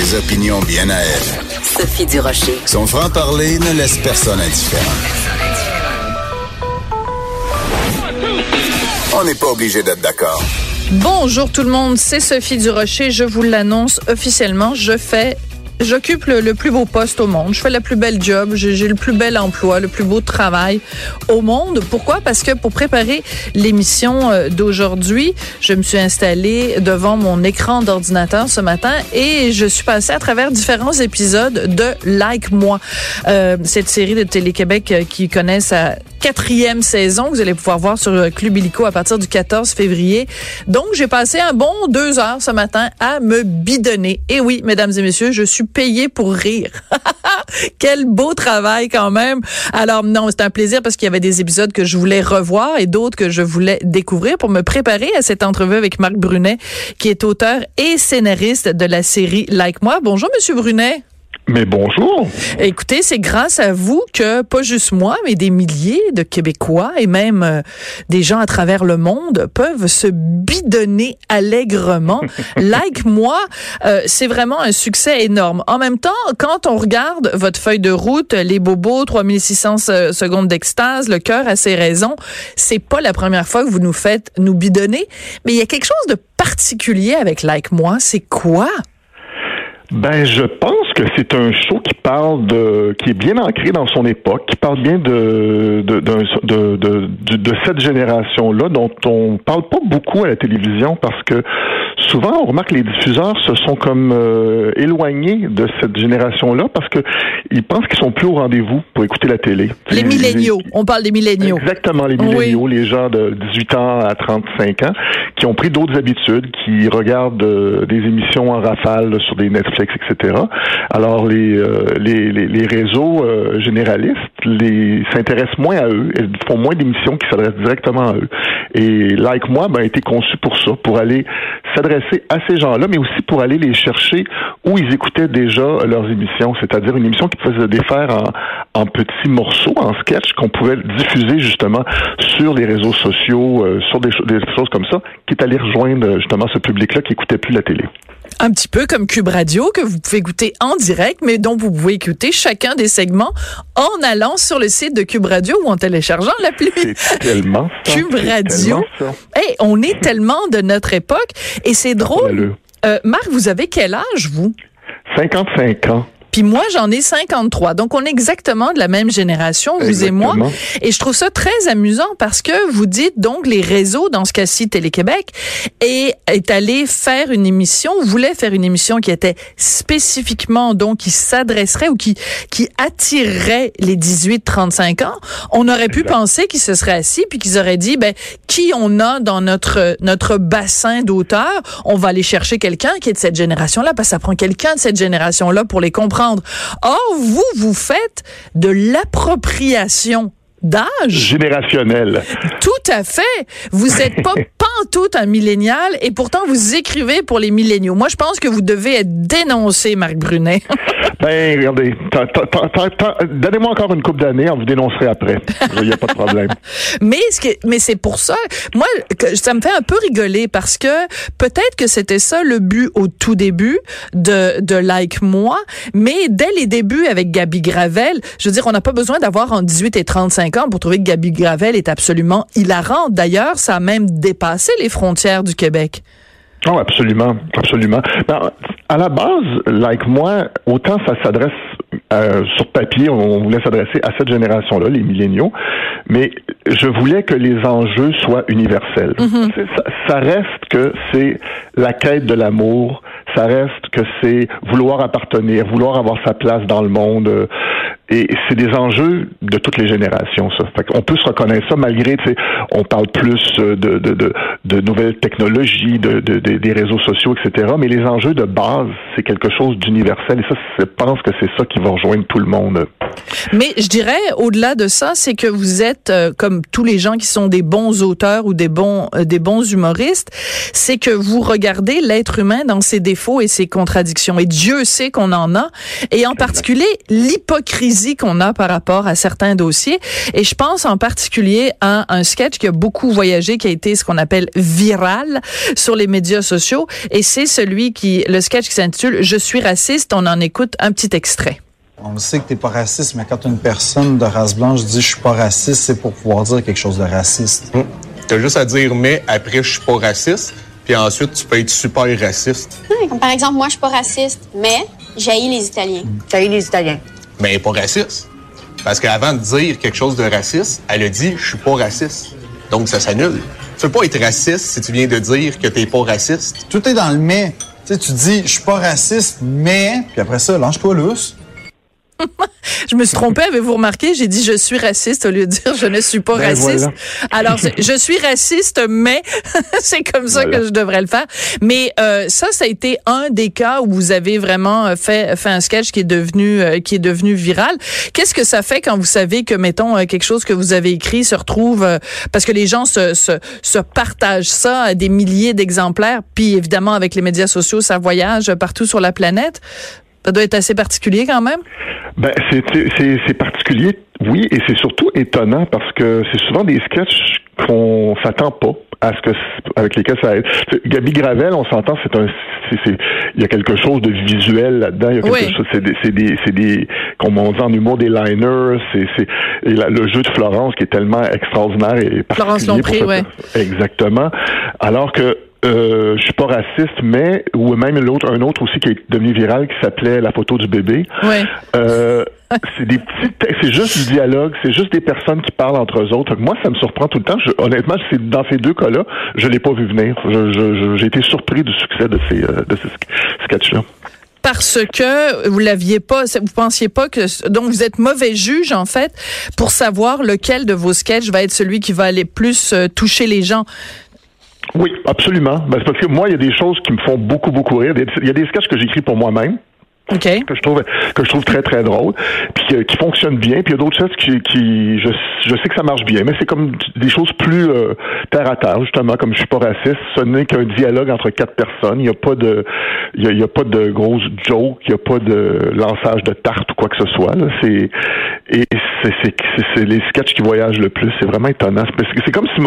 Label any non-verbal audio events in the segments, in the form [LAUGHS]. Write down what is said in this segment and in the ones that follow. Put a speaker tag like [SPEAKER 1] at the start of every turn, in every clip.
[SPEAKER 1] Des opinions bien à elle.
[SPEAKER 2] Sophie Durocher.
[SPEAKER 1] Son franc-parler ne laisse personne indifférent. On n'est pas obligé d'être d'accord.
[SPEAKER 3] Bonjour tout le monde, c'est Sophie Durocher. Je vous l'annonce officiellement. Je fais J'occupe le, plus beau poste au monde. Je fais la plus belle job. J'ai le plus bel emploi, le plus beau travail au monde. Pourquoi? Parce que pour préparer l'émission euh, d'aujourd'hui, je me suis installée devant mon écran d'ordinateur ce matin et je suis passée à travers différents épisodes de Like Moi. Euh, cette série de Télé-Québec euh, qui connaît sa quatrième saison que vous allez pouvoir voir sur Club Illico à partir du 14 février. Donc, j'ai passé un bon deux heures ce matin à me bidonner. Et oui, mesdames et messieurs, je suis payé pour rire. [LAUGHS] Quel beau travail quand même. Alors non, c'est un plaisir parce qu'il y avait des épisodes que je voulais revoir et d'autres que je voulais découvrir pour me préparer à cette entrevue avec Marc Brunet, qui est auteur et scénariste de la série Like Moi. Bonjour, Monsieur Brunet.
[SPEAKER 4] Mais bonjour.
[SPEAKER 3] Écoutez, c'est grâce à vous que pas juste moi, mais des milliers de Québécois et même euh, des gens à travers le monde peuvent se bidonner allègrement. [LAUGHS] like moi, euh, c'est vraiment un succès énorme. En même temps, quand on regarde votre feuille de route, les bobos, 3600 secondes d'extase, le cœur a ses raisons, c'est pas la première fois que vous nous faites nous bidonner, mais il y a quelque chose de particulier avec like moi, c'est quoi?
[SPEAKER 4] Ben, je pense que c'est un show qui parle de, qui est bien ancré dans son époque, qui parle bien de de de, de, de, cette génération-là, dont on parle pas beaucoup à la télévision parce que souvent on remarque que les diffuseurs se sont comme euh, éloignés de cette génération-là parce que ils pensent qu'ils sont plus au rendez-vous pour écouter la télé.
[SPEAKER 3] Les milléniaux, on parle des milléniaux.
[SPEAKER 4] Exactement, les milléniaux, les gens de 18 ans à 35 ans qui ont pris d'autres habitudes, qui regardent euh, des émissions en rafale sur des Netflix, etc. Alors les euh, les, les, les, réseaux euh, généralistes les s'intéressent moins à eux, ils font moins d'émissions qui s'adressent directement à eux. Et Like Moi ben, a été conçu pour ça, pour aller s'adresser à ces gens-là, mais aussi pour aller les chercher où ils écoutaient déjà leurs émissions, c'est-à-dire une émission qui pouvait se défaire en, en petits morceaux, en sketch, qu'on pouvait diffuser justement sur les réseaux sociaux, euh, sur des, des choses comme ça, qui est allé rejoindre justement ce public-là qui écoutait plus la télé
[SPEAKER 3] un petit peu comme Cube Radio que vous pouvez écouter en direct, mais dont vous pouvez écouter chacun des segments en allant sur le site de Cube Radio ou en téléchargeant l'appli.
[SPEAKER 4] tellement [LAUGHS]
[SPEAKER 3] Cube Radio. Hey, on est tellement de notre époque et c'est drôle. Euh, Marc, vous avez quel âge vous?
[SPEAKER 4] 55 ans.
[SPEAKER 3] Puis moi, j'en ai 53. Donc, on est exactement de la même génération, vous
[SPEAKER 4] exactement.
[SPEAKER 3] et moi. Et je trouve ça très amusant parce que vous dites donc les réseaux, dans ce cas-ci Télé-Québec, et est allé faire une émission, voulait faire une émission qui était spécifiquement, donc, qui s'adresserait ou qui, qui attirerait les 18-35 ans. On aurait pu penser qu'ils se seraient assis puis qu'ils auraient dit, ben, qui on a dans notre, notre bassin d'auteurs? On va aller chercher quelqu'un qui est de cette génération-là parce que ça prend quelqu'un de cette génération-là pour les comprendre. Or, vous, vous faites de l'appropriation d'âge.
[SPEAKER 4] Générationnel.
[SPEAKER 3] Tout à fait. Vous n'êtes pas [LAUGHS] pantoute un millénial et pourtant vous écrivez pour les milléniaux. Moi, je pense que vous devez être dénoncé, Marc Brunet. [LAUGHS]
[SPEAKER 4] ben, regardez, donnez-moi encore une coupe d'années, on vous dénoncerait après. Il n'y a pas de problème. [LAUGHS]
[SPEAKER 3] mais ce que, mais c'est pour ça, moi, que ça me fait un peu rigoler parce que peut-être que c'était ça le but au tout début de, de Like Moi, mais dès les débuts avec Gabi Gravel, je veux dire, on n'a pas besoin d'avoir en 18 et 35 ans pour trouver que Gabi Gravel est absolument hilarante. D'ailleurs, ça a même dépassé les frontières du Québec.
[SPEAKER 4] Oh, absolument, absolument. Ben, à la base, like moi, autant ça s'adresse euh, sur papier, on voulait s'adresser à cette génération-là, les milléniaux, mais je voulais que les enjeux soient universels.
[SPEAKER 3] Mm
[SPEAKER 4] -hmm. ça, ça, reste que c'est la quête de l'amour, ça reste que c'est vouloir appartenir, vouloir avoir sa place dans le monde. Et c'est des enjeux de toutes les générations, ça. Fait on peut se reconnaître ça malgré, tu sais, on parle plus de, de, de, de nouvelles technologies, de, de, des réseaux sociaux, etc. Mais les enjeux de base, c'est quelque chose d'universel. Et ça, je pense que c'est ça qui va rejoindre tout le monde.
[SPEAKER 3] Mais je dirais, au-delà de ça, c'est que vous êtes, euh, comme tous les gens qui sont des bons auteurs ou des bons, euh, des bons humoristes, c'est que vous regardez l'être humain dans ses défauts et ses contradictions. Et Dieu sait qu'on en a. Et en particulier, l'hypocrisie qu'on a par rapport à certains dossiers. Et je pense en particulier à un sketch qui a beaucoup voyagé, qui a été ce qu'on appelle viral sur les médias sociaux. Et c'est celui qui, le sketch qui s'intitule Je suis raciste. On en écoute un petit extrait.
[SPEAKER 2] On sait que t'es pas raciste, mais quand une personne de race blanche dit je suis pas raciste, c'est pour pouvoir dire quelque chose de raciste.
[SPEAKER 5] Hum. T'as juste à dire mais après je suis pas raciste, puis ensuite tu peux être super raciste.
[SPEAKER 6] Hum, par exemple, moi je suis pas raciste, mais j'haïs les Italiens.
[SPEAKER 7] J'haïs les Italiens
[SPEAKER 5] mais elle n'est pas raciste. Parce qu'avant de dire quelque chose de raciste, elle a dit je suis pas raciste. Donc ça s'annule. Tu peux pas être raciste si tu viens de dire que tu n'es pas raciste.
[SPEAKER 2] Tout est dans le mais. Tu sais, tu dis je suis pas raciste, mais puis après ça, lâche-toi lousse. [LAUGHS]
[SPEAKER 3] je me suis trompée, avez-vous remarqué? J'ai dit je suis raciste au lieu de dire je ne suis pas ben raciste. Alors, je suis raciste, mais [LAUGHS] c'est comme ça que je devrais le faire. Mais euh, ça, ça a été un des cas où vous avez vraiment euh, fait, fait un sketch qui est devenu euh, qui est devenu viral. Qu'est-ce que ça fait quand vous savez que, mettons, quelque chose que vous avez écrit se retrouve parce que les gens se, se, se partagent ça à des milliers d'exemplaires, puis évidemment avec les médias sociaux, ça voyage partout sur la planète. Ça doit être assez particulier quand même?
[SPEAKER 4] Ben, c'est particulier, oui, et c'est surtout étonnant parce que c'est souvent des sketchs qu'on s'attend pas à ce que avec lesquels ça aide. Gabi Gravel, on s'entend, c'est un, il y a quelque chose de visuel là-dedans. Il y a quelque chose, c'est des, c'est des, c'est des, comme on dit en humour, des liners. C'est, c'est le jeu de Florence qui est tellement extraordinaire et
[SPEAKER 3] Florence Lompré, ouais.
[SPEAKER 4] Exactement. Alors que euh, je suis pas raciste, mais ou même l'autre, un autre aussi qui est devenu viral qui s'appelait la photo du bébé.
[SPEAKER 3] Ouais.
[SPEAKER 4] Euh, [LAUGHS] c'est des petits, c'est juste du dialogue, c'est juste des personnes qui parlent entre eux autres. Moi, ça me surprend tout le temps. Je, honnêtement, c'est dans ces deux cas-là, je l'ai pas vu venir. j'ai été surpris du succès de ces euh, de ces sketchs-là
[SPEAKER 3] parce que vous l'aviez pas, vous pensiez pas que donc vous êtes mauvais juge en fait pour savoir lequel de vos sketchs va être celui qui va aller plus euh, toucher les gens.
[SPEAKER 4] Oui, absolument. Ben, c'est parce que moi, il y a des choses qui me font beaucoup, beaucoup rire. Il y a des sketchs que j'écris pour moi-même que je trouve que je trouve très très drôle puis qui fonctionne bien puis il y a d'autres choses qui, qui je, je sais que ça marche bien mais c'est comme des choses plus euh, terre à terre justement comme je suis pas raciste ce n'est qu'un dialogue entre quatre personnes il n'y a pas de il y a, pas de grosses jokes il n'y a pas de lançage de tarte ou quoi que ce soit c'est et c'est les sketchs qui voyagent le plus c'est vraiment étonnant c'est comme si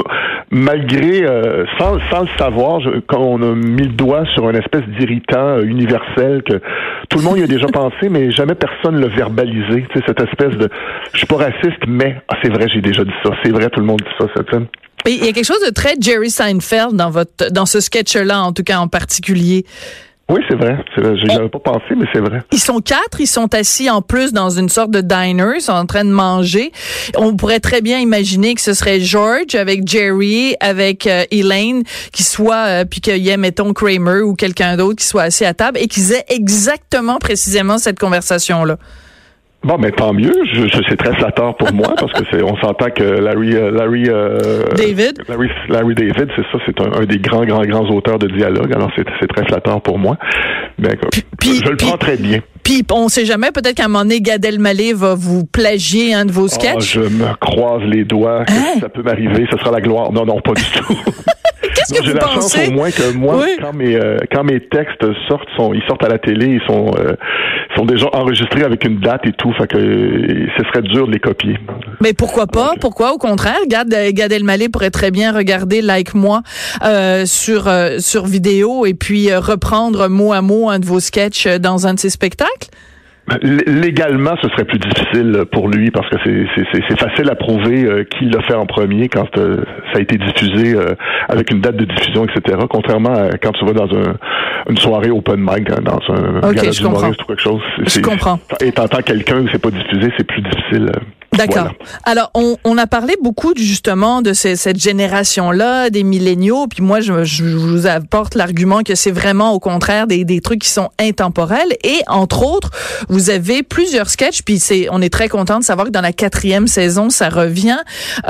[SPEAKER 4] malgré euh, sans sans le savoir quand on a mis le doigt sur une espèce d'irritant euh, universel que tout le monde y a déjà pensé, mais jamais personne l'a verbalisé. Tu sais, cette espèce de, je suis pas raciste, mais ah, c'est vrai, j'ai déjà dit ça. C'est vrai, tout le monde dit ça, cette scène.
[SPEAKER 3] Il y a quelque chose de très Jerry Seinfeld dans votre, dans ce sketch-là, en tout cas en particulier.
[SPEAKER 4] Oui, c'est vrai. Vrai. J'y avais pas pensé, mais c'est vrai.
[SPEAKER 3] Ils sont quatre. Ils sont assis en plus dans une sorte de diner. Ils sont en train de manger. On pourrait très bien imaginer que ce serait George avec Jerry, avec euh, Elaine, qui soit, euh, puis qu'il y ait, mettons, Kramer ou quelqu'un d'autre qui soit assis à table et qu'ils aient exactement, précisément cette conversation-là.
[SPEAKER 4] Bon, mais tant mieux. Je, c'est très flatteur pour moi [LAUGHS] parce que c'est, on s'entend que Larry, euh, Larry, euh,
[SPEAKER 3] David,
[SPEAKER 4] Larry, Larry, David, c'est ça, c'est un, des grands, grands, grands auteurs de dialogue. Alors c'est, c'est très flatteur pour moi. Mais je le prends très bien.
[SPEAKER 3] Puis on sait jamais, peut-être qu'à un moment donné, Gad Elmaleh va vous plagier un de vos ah, sketchs.
[SPEAKER 4] je me croise les doigts. Que hein? Ça peut m'arriver. Ce sera la gloire. Non, non, pas du tout. [LAUGHS]
[SPEAKER 3] Qu'est-ce que vous pensez?
[SPEAKER 4] Chance au moins que moi, quand mes euh, quand mes textes sortent, sont, ils sortent à la télé, ils sont euh, sont déjà enregistrés avec une date et tout, fait que euh, ce serait dur de les copier.
[SPEAKER 3] Mais pourquoi pas? Pourquoi? Au contraire Gad, Gad Elmaleh pourrait très bien regarder Like moi sur sur vidéo et puis reprendre mot à mot un de vos sketchs dans un de ses spectacles?
[SPEAKER 4] Légalement, ce serait plus difficile pour lui parce que c'est facile à prouver euh, qui l'a fait en premier quand euh, ça a été diffusé euh, avec une date de diffusion, etc. Contrairement à quand tu vas dans un, une soirée open mic, dans un
[SPEAKER 3] okay, d'humoriste
[SPEAKER 4] ou quelque chose.
[SPEAKER 3] Je comprends.
[SPEAKER 4] Et t'entends quelqu'un que c'est pas diffusé, c'est plus difficile.
[SPEAKER 3] D'accord. Alors, on, on, a parlé beaucoup justement de ces, cette génération-là, des milléniaux, puis moi, je, je vous apporte l'argument que c'est vraiment au contraire des, des trucs qui sont intemporels. Et entre autres, vous avez plusieurs sketchs, puis c'est, on est très content de savoir que dans la quatrième saison, ça revient.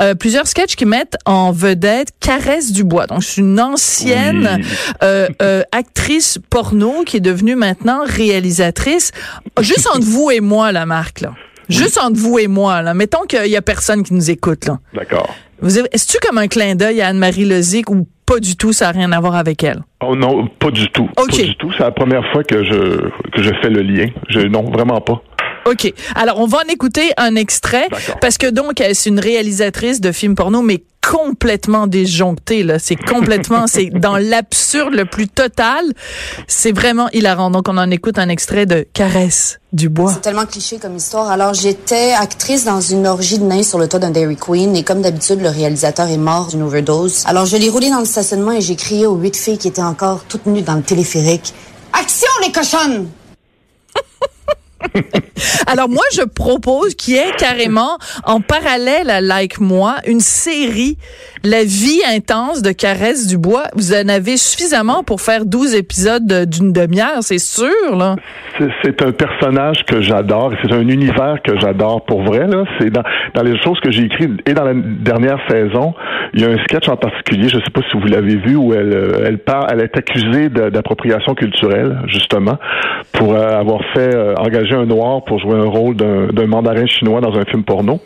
[SPEAKER 3] Euh, plusieurs sketchs qui mettent en vedette Caresse Dubois. Donc, c'est une ancienne euh, euh, actrice porno qui est devenue maintenant réalisatrice. Juste entre vous et moi, la marque là. Juste entre vous et moi, là. Mettons qu'il y a personne qui nous écoute, là.
[SPEAKER 4] D'accord.
[SPEAKER 3] Est-ce-tu comme un clin d'œil à Anne-Marie Lozic ou pas du tout, ça n'a rien à voir avec elle?
[SPEAKER 4] Oh non, pas du tout. Pas du tout. C'est la première fois que je, que je fais le lien. Je, non, vraiment pas.
[SPEAKER 3] OK. Alors, on va en écouter un extrait parce que donc, c'est une réalisatrice de films porno, mais complètement disjoncté là, c'est complètement [LAUGHS] c'est dans l'absurde le plus total. C'est vraiment hilarant. Donc on en écoute un extrait de Caresse du bois.
[SPEAKER 7] C'est tellement cliché comme histoire. Alors j'étais actrice dans une orgie de nains sur le toit d'un Dairy Queen et comme d'habitude le réalisateur est mort d'une overdose. Alors je l'ai roulé dans le stationnement et j'ai crié aux huit filles qui étaient encore toutes nues dans le téléphérique. Action les cochonnes! [LAUGHS] [LAUGHS]
[SPEAKER 3] Alors moi, je propose qu'il y ait carrément en parallèle à Like Moi une série La vie intense de Caresse du Bois. Vous en avez suffisamment pour faire 12 épisodes d'une demi-heure, c'est sûr là.
[SPEAKER 4] C'est un personnage que j'adore c'est un univers que j'adore pour vrai là. C'est dans, les choses que j'ai écrites et dans la dernière saison, il y a un sketch en particulier, je sais pas si vous l'avez vu où elle euh, est accusée d'appropriation culturelle justement pour euh, avoir fait euh, engager un noir pour jouer un rôle d'un mandarin chinois dans un film porno.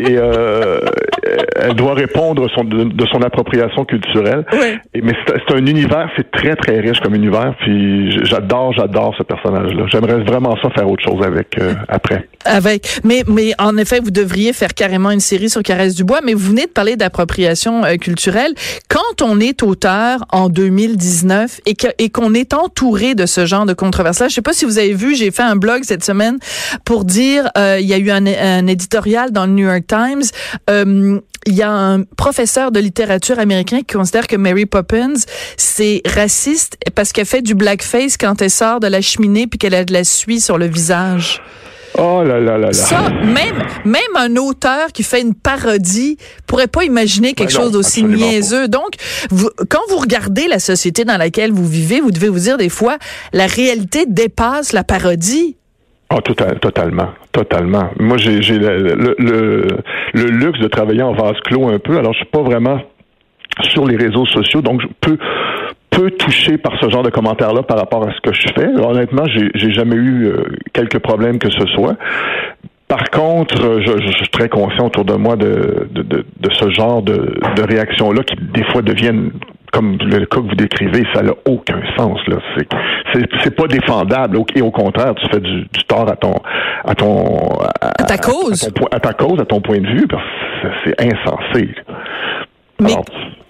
[SPEAKER 4] Et elle doit répondre son, de, son appropriation culturelle. Et, mais c'est un univers, c'est très très riche comme univers. Puis j'adore, j'adore ce personnage-là. J'aimerais vraiment ça faire autre chose avec euh, après.
[SPEAKER 3] Avec, mais mais en effet, vous devriez faire carrément une série sur Caresse du Bois. Mais vous venez de parler d'appropriation euh, culturelle. Quand on est auteur en 2019 et qu'on est entouré de ce genre de controverses-là, je sais pas si vous avez vu, j'ai fait un blog cette semaine pour dire, euh, il y a eu un, un, éditorial dans le New York Times. Il y a un professeur de littérature américain qui considère que Mary Poppins c'est raciste parce qu'elle fait du blackface quand elle sort de la cheminée puis qu'elle a de la suie sur le visage.
[SPEAKER 4] Oh là là là là.
[SPEAKER 3] Ça, même, même un auteur qui fait une parodie pourrait pas imaginer quelque chose d'aussi niaiseux. Donc, vous, quand vous regardez la société dans laquelle vous vivez, vous devez vous dire des fois, la réalité dépasse la parodie.
[SPEAKER 4] Oh, total, totalement, totalement. Moi, j'ai le, le, le, luxe de travailler en vase clos un peu. Alors, je suis pas vraiment sur les réseaux sociaux, donc je peux peu touché par ce genre de commentaires-là par rapport à ce que je fais. Honnêtement, j'ai jamais eu euh, quelques problèmes que ce soit. Par contre, je, je, suis très conscient autour de moi de, de, de, de ce genre de, de réactions-là qui des fois deviennent comme le cas que vous décrivez, ça n'a aucun sens. Là, c'est c'est pas défendable. Et au contraire, tu fais du, du tort à ton à ton
[SPEAKER 3] à, ta cause,
[SPEAKER 4] à, ton, à, ta cause, à ton point de vue, parce que c'est insensé.
[SPEAKER 3] Mais,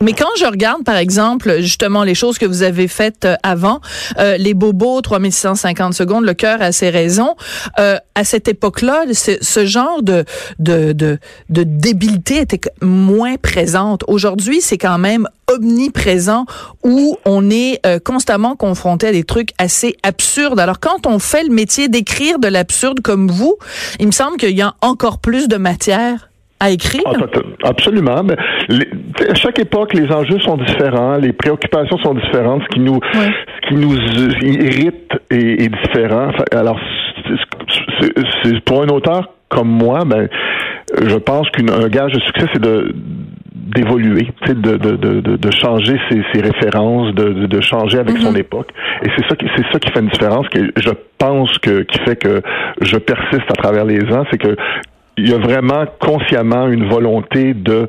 [SPEAKER 3] mais quand je regarde, par exemple, justement, les choses que vous avez faites euh, avant, euh, les bobos, 3650 secondes, le cœur a ses raisons, euh, à cette époque-là, ce genre de, de, de, de débilité était moins présente. Aujourd'hui, c'est quand même omniprésent où on est euh, constamment confronté à des trucs assez absurdes. Alors quand on fait le métier d'écrire de l'absurde comme vous, il me semble qu'il y a encore plus de matière à écrire?
[SPEAKER 4] Ah, absolument. Mais à chaque époque, les enjeux sont différents, les préoccupations sont différentes, ce qui nous, ce qui nous irrite est, différent. Alors, c'est pour un auteur comme moi, ben, je pense qu'un gage de succès, c'est de d'évoluer, de, de, de, de, changer ses, ses références, de, de, changer avec son mm-hmm. époque. Et c'est ça qui c'est ça qui fait une différence que je pense que qui fait que je persiste à travers les ans, c'est que il y a vraiment consciemment une volonté de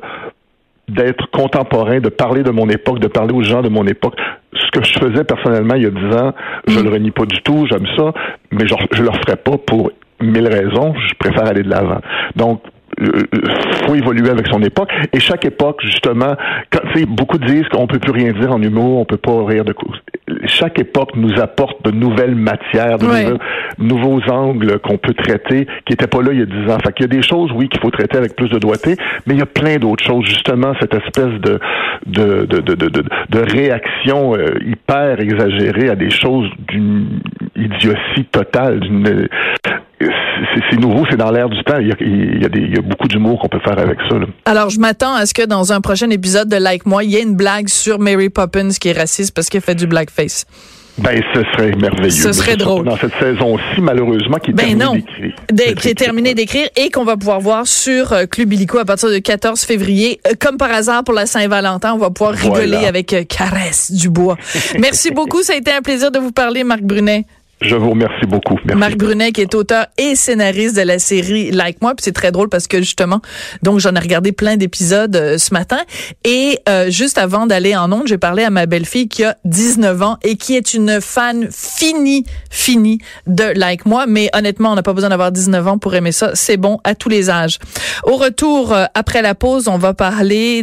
[SPEAKER 4] d'être contemporain, de parler de mon époque, de parler aux gens de mon époque. Ce que je faisais personnellement il y a dix ans, je mm. le renie pas du tout, j'aime ça, mais je, je le ferai pas pour mille raisons, je préfère aller de l'avant. Donc, faut évoluer avec son époque. Et chaque époque, justement, quand, beaucoup disent qu'on peut plus rien dire en humour, on peut pas rire de cause. Chaque époque nous apporte de nouvelles matières, de nouveaux angles qu'on peut traiter qui n'étaient pas là il y a dix ans. Fait qu'il y a des choses, oui, qu'il faut traiter avec plus de doigté, mais il y a plein d'autres choses. Justement, cette espèce de de de de de, de réaction euh, hyper exagérée à des choses d'une idiotie totale, d'une c'est nouveau, c'est dans l'air du temps. Il y a, il y a, des, il y a beaucoup d'humour qu'on peut faire avec ça. Là.
[SPEAKER 3] Alors, je m'attends à ce que dans un prochain épisode de Like Moi, il y ait une blague sur Mary Poppins qui est raciste parce qu'elle fait du blackface.
[SPEAKER 4] Ben, ce serait merveilleux.
[SPEAKER 3] Ce serait drôle.
[SPEAKER 4] Dans cette saison-ci, malheureusement, qui est
[SPEAKER 3] ben
[SPEAKER 4] terminée d'écrire.
[SPEAKER 3] qui est terminée d'écrire et qu'on va pouvoir voir sur euh, Club Illico à partir du 14 février. Euh, comme par hasard pour la Saint-Valentin, on va pouvoir rigoler
[SPEAKER 4] Voilà.
[SPEAKER 3] avec euh, Caresse Dubois. Merci beaucoup. Ça a été un plaisir de vous parler, Marc Brunet.
[SPEAKER 4] Je vous remercie beaucoup. Merci.
[SPEAKER 3] Marc Brunet, qui est auteur et scénariste de la série Like Moi. Puis c'est très drôle parce que justement, donc j'en ai regardé plein d'épisodes euh, ce matin. Et euh, juste avant d'aller en ondes, j'ai parlé à ma belle-fille qui a 19 ans et qui est une fan finie, finie de Like Moi. Mais honnêtement, on n'a pas besoin d'avoir 19 ans pour aimer ça. C'est bon à tous les âges. Au retour, euh, après la pause, on va parler